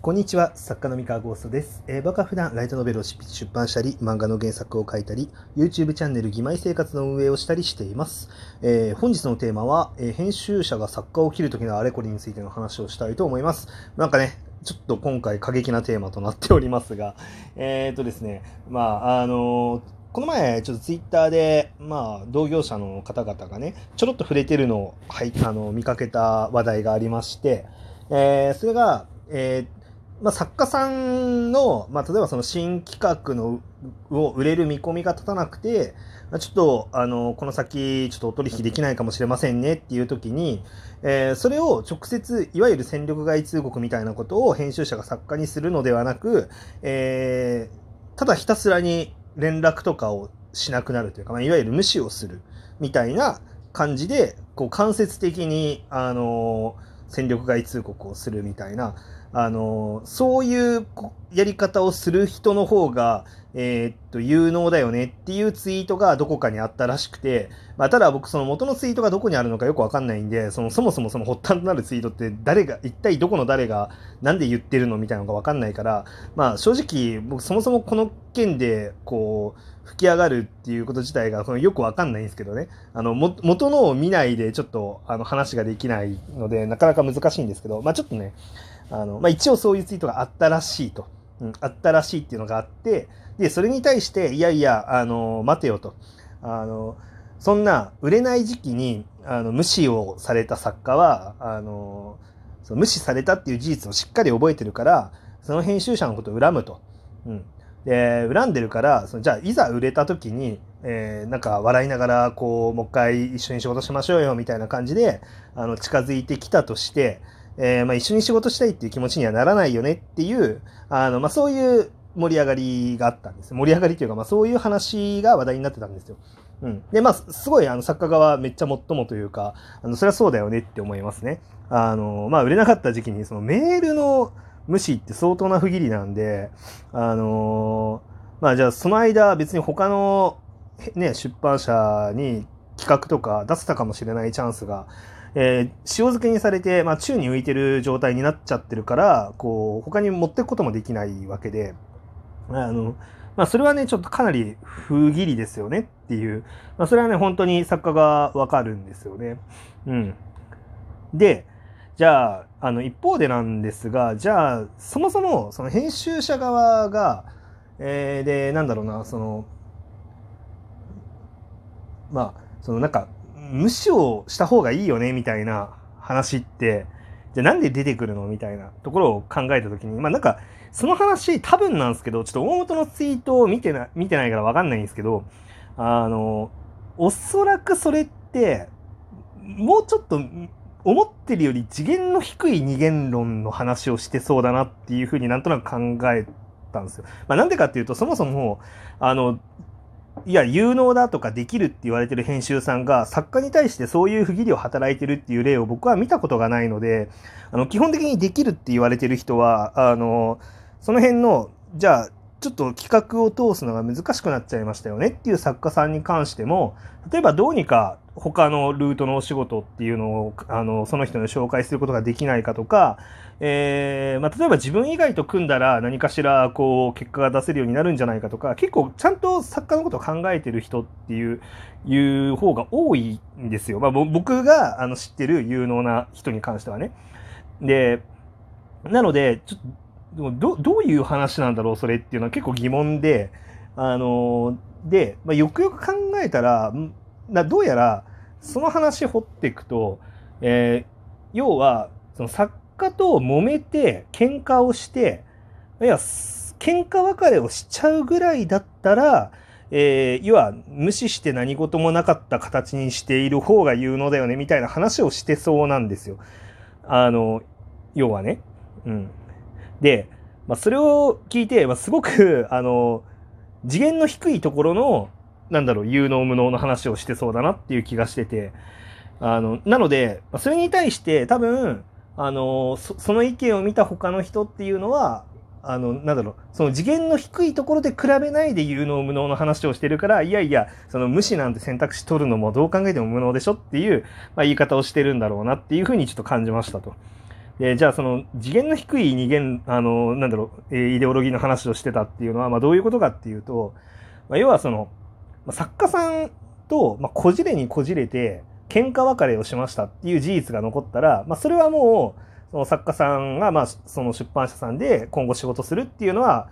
こんにちは、作家の三河ゴーストです。えー、僕は普段ライトノベルを出版したり、漫画の原作を書いたり、YouTube チャンネル義妹生活の運営をしたりしています。えー本日のテーマは、えー編集者が作家を切る時のあれこれについての話をしたいと思います。なんかね、ちょっと今回過激なテーマとなっておりますが、えー、っとですね、まあ、あのこの前、ちょっとツイッターで、まあ、同業者の方々がね、ちょろっと触れてるのを、はい、あの、見かけた話題がありまして、えーそれが、えーまあ、作家さんの、まあ、例えばその新企画のを売れる見込みが立たなくて、まあちょっと、あの、この先、ちょっとお取引できないかもしれませんねっていう時に、えーそれを直接、いわゆる戦力外通告みたいなことを編集者が作家にするのではなく、えーただひたすらに連絡とかをしなくなるというか、まあ、いわゆる無視をするみたいな感じで、こう間接的に、あの戦力外通告をするみたいな、あのそういうやり方をする人の方が、えーっと、有能だよねっていうツイートがどこかにあったらしくて、まあ、ただ僕その元のツイートがどこにあるのかよくわかんないんで、そのそもそもその発端となるツイートって誰が、一体どこの誰がなんで言ってるのみたいなのがわかんないから、まあ正直僕そもそもこの件でこう吹き上がるっていうこと自体がそのよくわかんないんですけどね、あの元のを見ないでちょっとあの話ができないのでなかなか難しいんですけど、まあちょっとね、あの、まあ、一応そういうツイートがあったらしいと。うん、あったらしいっていうのがあって、で、それに対して、いやいや、あの、待てよと。あの、そんな売れない時期に、あの、無視をされた作家は、あの、その無視されたっていう事実をしっかり覚えてるから、その編集者のことを恨むと。うん。で、恨んでるから、そのじゃあ、いざ売れた時に、えーなんか笑いながら、こう、もう一回一緒に仕事しましょうよ、みたいな感じで、あの、近づいてきたとして、えーまあ、一緒に仕事したいっていう気持ちにはならないよねっていう、あの、まあ、そういう盛り上がりがあったんです。盛り上がりというか、まあ、そういう話が話題になってたんですよ。うん。で、まあ、すごい、あの、作家側めっちゃもっともというか、あの、それはそうだよねって思いますね。あの、まあ、売れなかった時期に、そのメールの無視って相当な不義理なんで、あのまあ、じゃあ、その間、別に他の、ね、出版社に企画とか出せたかもしれないチャンスが、えー塩漬けにされて、まあ、宙に浮いてる状態になっちゃってるから、こう、他に持っていくこともできないわけで、あの、まあ、それはね、ちょっとかなり不義理ですよねっていう、まあ、それはね、本当に作家がわかるんですよね。うん。で、じゃあ、あの、一方でなんですが、じゃあ、そもそも、その編集者側が、えーで、なんだろうな、その、まあ、そのなんか、無視をした方がいいよね、みたいな話って、じゃあなんで出てくるのみたいなところを考えたときに、まあなんか、その話多分なんですけど、ちょっと大元のツイートを見てな、見てないからわかんないんですけど、あの、おそらくそれって、もうちょっと、思ってるより次元の低い二元論の話をしてそうだなっていうふうになんとなく考えたんですよ。まあなんでかっていうと、そもそも、あの、いや、有能だとかできるって言われてる編集さんが作家に対してそういう不義理を働いてるっていう例を僕は見たことがないので、あの、基本的にできるって言われてる人は、あの、その辺の、じゃあ、ちょっと企画を通すのが難しくなっちゃいましたよねっていう作家さんに関しても、例えばどうにか他のルートのお仕事っていうのを、あの、その人に紹介することができないかとか、えーまあ、例えば自分以外と組んだら何かしらこう結果が出せるようになるんじゃないかとか結構ちゃんと作家のことを考えてる人っていういう方が多いんですよ。まあ、僕があの知ってる有能な人に関してはね。でなのでちょっとでもどどういう話なんだろうそれっていうのは結構疑問であので、まあ、よくよく考えたらどうやらその話掘っていくと、えー要はその作家と揉めて喧嘩をしていや喧嘩別れをしちゃうぐらいだったら、えー要は無視して何事もなかった形にしている方が有能だよねみたいな話をしてそうなんですよ。あの要はね。うん、で、まあ、それを聞いて、まあ、すごく あの次元の低いところのなんだろう有能無能の話をしてそうだなっていう気がしててあのなのでまあそれに対して多分あのそその意見を見た他の人っていうのはあのなんだろうその次元の低いところで比べないで有能無能の話をしてるからいやいやその無視なんて選択肢取るのもどう考えても無能でしょっていう、まあ、言い方をしてるんだろうなっていうふうにちょっと感じましたと。で、じゃあその次元の低い二元、あの、なんだろう、えイデオロギーの話をしてたっていうのは、まあどういうことかっていうと、まあ、要はその、まあ、作家さんと、まあ、こじれにこじれて、喧嘩別れをしましたっていう事実が残ったら、まあそれはもう、その作家さんが、まあ、その出版社さんで今後仕事するっていうのは、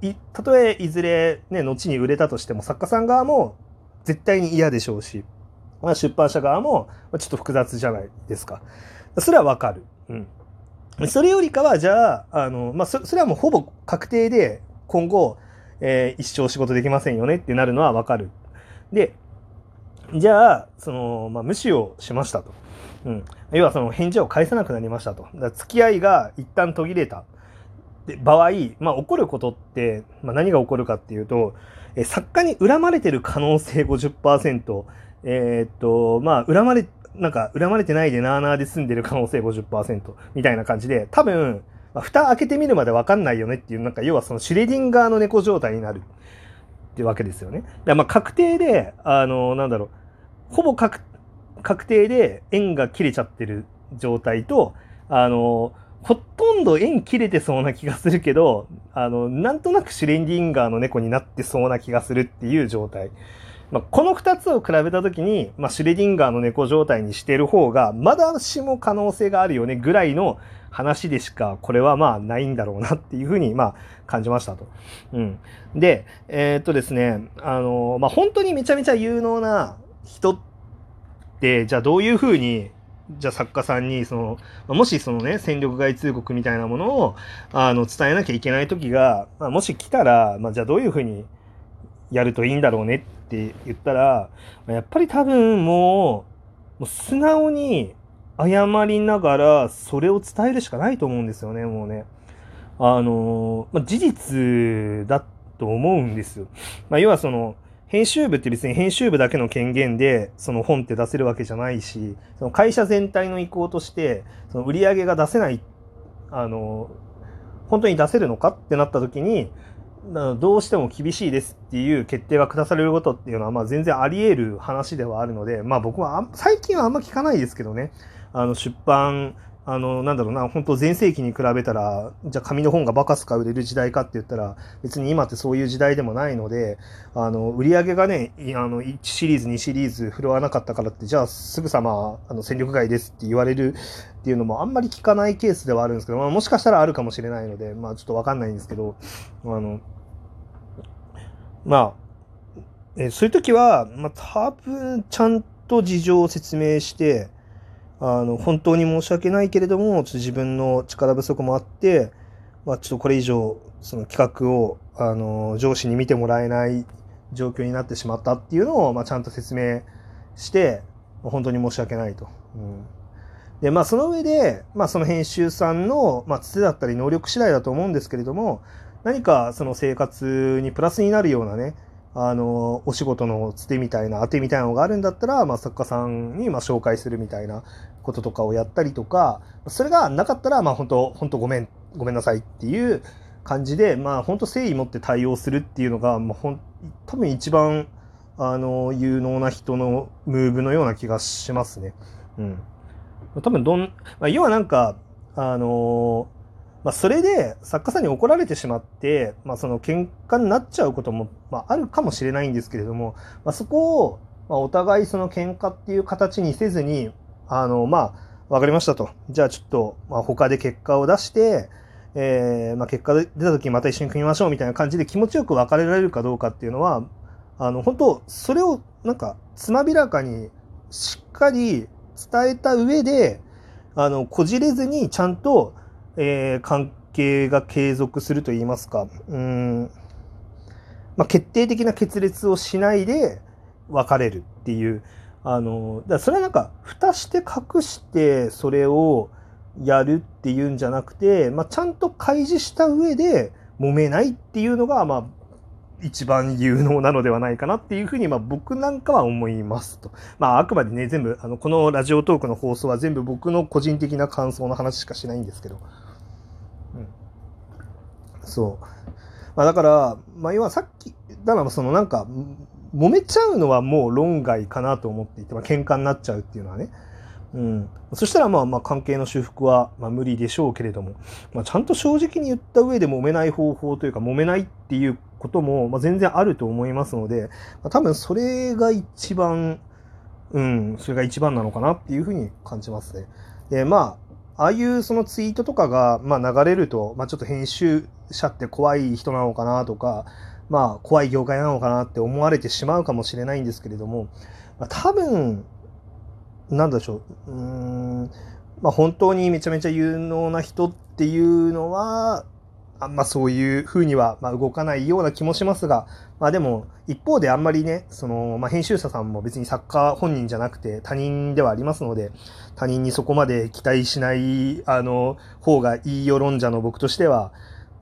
い、たとえいずれね、後に売れたとしても、作家さん側も絶対に嫌でしょうし、まあ、出版社側もまあちょっと複雑じゃないですか。それはわかる。うん。それよりかは、じゃあ、あの、まあ、それはもうほぼ確定で、今後、えー、一生仕事できませんよねってなるのはわかる。で、じゃあ、その、まあ、無視をしましたと。うん。要はその返事を返さなくなりましたと。だ付き合いが一旦途切れた。で場合、まあ、起こることって、まあ、何が起こるかっていうと、え作家に恨まれてる可能性50%、えー、っと、まあ、恨まれて、なんか、恨まれてないでなーなーで済んでる可能性50%みたいな感じで、多分、まあ、蓋開けてみるまでわかんないよねっていう、なんか、要はそのシュレディンガーの猫状態になるってわけですよね。だまあ、確定で、あの、なんだろう、ほぼ確定で縁が切れちゃってる状態と、あの、ほとんど縁切れてそうな気がするけど、あの、なんとなくシュレンディンガーの猫になってそうな気がするっていう状態。まあ、この二つを比べたときに、まあ、シュレディンガーの猫状態にしてる方が、まだしも可能性があるよねぐらいの話でしか、これはまあないんだろうなっていうふうに、まあ、感じましたと。うん。で、えー、っとですね、あの、まあ、本当にめちゃめちゃ有能な人って、じゃあどういうふうに、じゃあ作家さんに、その、もしそのね、戦力外通告みたいなものを、あの、伝えなきゃいけない時が、まあ、もし来たら、まあ、じゃあどういうふうにやるといいんだろうねって言ったら、やっぱり多分もう、もう素直に謝りながら、それを伝えるしかないと思うんですよね、もうね。あの、まあ、事実だと思うんですよ。まあ、要はその、編集部って別に編集部だけの権限でその本って出せるわけじゃないし、その会社全体の意向として、その売り上げが出せない、あの、本当に出せるのかってなった時に、どうしても厳しいですっていう決定が下されることっていうのは、まあ全然あり得る話ではあるので、まあ僕は最近はあんま聞かないですけどね、あの出版あの、なんだろうな、本当全盛期に比べたら、じゃあ紙の本がバカすか売れる時代かって言ったら、別に今ってそういう時代でもないので、あの、売り上げがね、あの、1シリーズ、2シリーズ振るわなかったからって、じゃあすぐさま、あの、戦力外ですって言われるっていうのもあんまり聞かないケースではあるんですけど、まあ、もしかしたらあるかもしれないので、まあちょっとわかんないんですけど、あの、まあ、えそういう時は、まあ多分、ちゃんと事情を説明して、あの、本当に申し訳ないけれども、ちょっと自分の力不足もあって、まあ、ちょっとこれ以上、その企画を、あの、上司に見てもらえない状況になってしまったっていうのを、まあ、ちゃんと説明して、本当に申し訳ないと。うん、で、まあ、その上で、まあ、その編集さんの、まあ、つてだったり能力次第だと思うんですけれども、何かその生活にプラスになるようなね、あの、お仕事のつてみたいな、当てみたいなのがあるんだったら、まあ、作家さんに、まあ、紹介するみたいなこととかをやったりとか、それがなかったら、まあ、本当本当ごめん、ごめんなさいっていう感じで、まあ、本当誠意持って対応するっていうのが、まあ、ほん、多分一番、あの、有能な人のムーブのような気がしますね。うん。多分どん、まあ、要はなんか、あのまあ、それで作家さんに怒られてしまって、まあ、その喧嘩になっちゃうことも、まあ、あるかもしれないんですけれども、まあ、そこを、まあ、お互いその喧嘩っていう形にせずに、あの、まあ、わかりましたと。じゃあちょっと、まあ、他で結果を出して、えー、まあ、結果出た時にまた一緒に組みましょうみたいな感じで気持ちよく別れられるかどうかっていうのは、あの、本当それをなんか、つまびらかにしっかり伝えた上で、あの、こじれずにちゃんと、えー、関係が継続すると言いますか、うん、まあ、決定的な決裂をしないで別れるっていう、あの、だそれはなんか、蓋して隠してそれをやるっていうんじゃなくて、まあ、ちゃんと開示した上で揉めないっていうのが、まあ、一番有能なのではないかなっていうふうに、まあ僕なんかは思いますと。まああくまでね、全部、あの、このラジオトークの放送は全部僕の個人的な感想の話しかしないんですけど。そう。まあ、だから、まあ、要はさっき、だからそのなんか、揉めちゃうのはもう論外かなと思っていて、まあ、喧嘩になっちゃうっていうのはね。うん。そしたらまあまあ関係の修復はまあ無理でしょうけれども、まあ、ちゃんと正直に言った上で揉めない方法というか揉めないっていうこともま全然あると思いますので、まあ、多分それが一番、うん、それが一番なのかなっていうふうに感じますね。で、まあ、ああいうそのツイートとかがまあ流れると、まあちょっと編集者って怖い人なのかなとか、まあ怖い業界なのかなって思われてしまうかもしれないんですけれども、まあ、多分、なんでしょう。うん。まあ本当にめちゃめちゃ有能な人っていうのは、あんまそういう風にはま動かないような気もしますが、まあでも一方であんまりね、その、まあ編集者さんも別に作家本人じゃなくて他人ではありますので、他人にそこまで期待しない、あの、方がいい世論者の僕としては、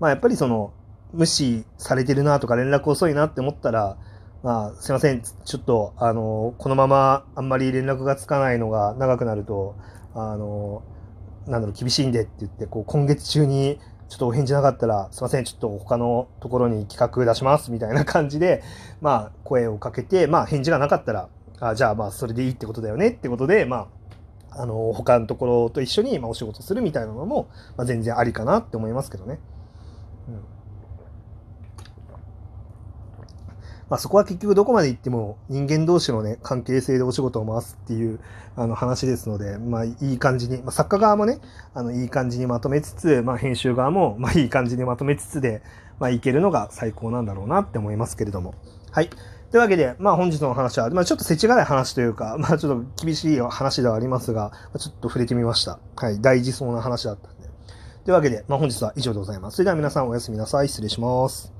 まあやっぱりその、無視されてるなとか連絡遅いなって思ったら、まあ、すいません。ちょっと、あの、このままあんまり連絡がつかないのが長くなると、あの、なんだろう、厳しいんでって言って、こう、今月中にちょっとお返事なかったら、すいません。ちょっと他のところに企画出します。みたいな感じで、まあ、声をかけて、まあ、返事がなかったら、あじゃあ、まあ、それでいいってことだよねってことで、まあ、あの、他のところと一緒に、まあ、お仕事するみたいなのも、まあ、全然ありかなって思いますけどね。まあ、そこは結局どこまで行っても人間同士のね、関係性でお仕事を回すっていうあの話ですので、まあいい感じに、まあ、作家側もね、あのいい感じにまとめつつ、まあ編集側もまあいい感じにまとめつつで、まあいけるのが最高なんだろうなって思いますけれども。はい。というわけで、まあ本日の話は、まあちょっと世知辛い話というか、まあちょっと厳しい話ではありますが、ちょっと触れてみました。はい。大事そうな話だった。というわけで、まあ本日は以上でございます。それでは皆さんおやすみなさい。失礼します。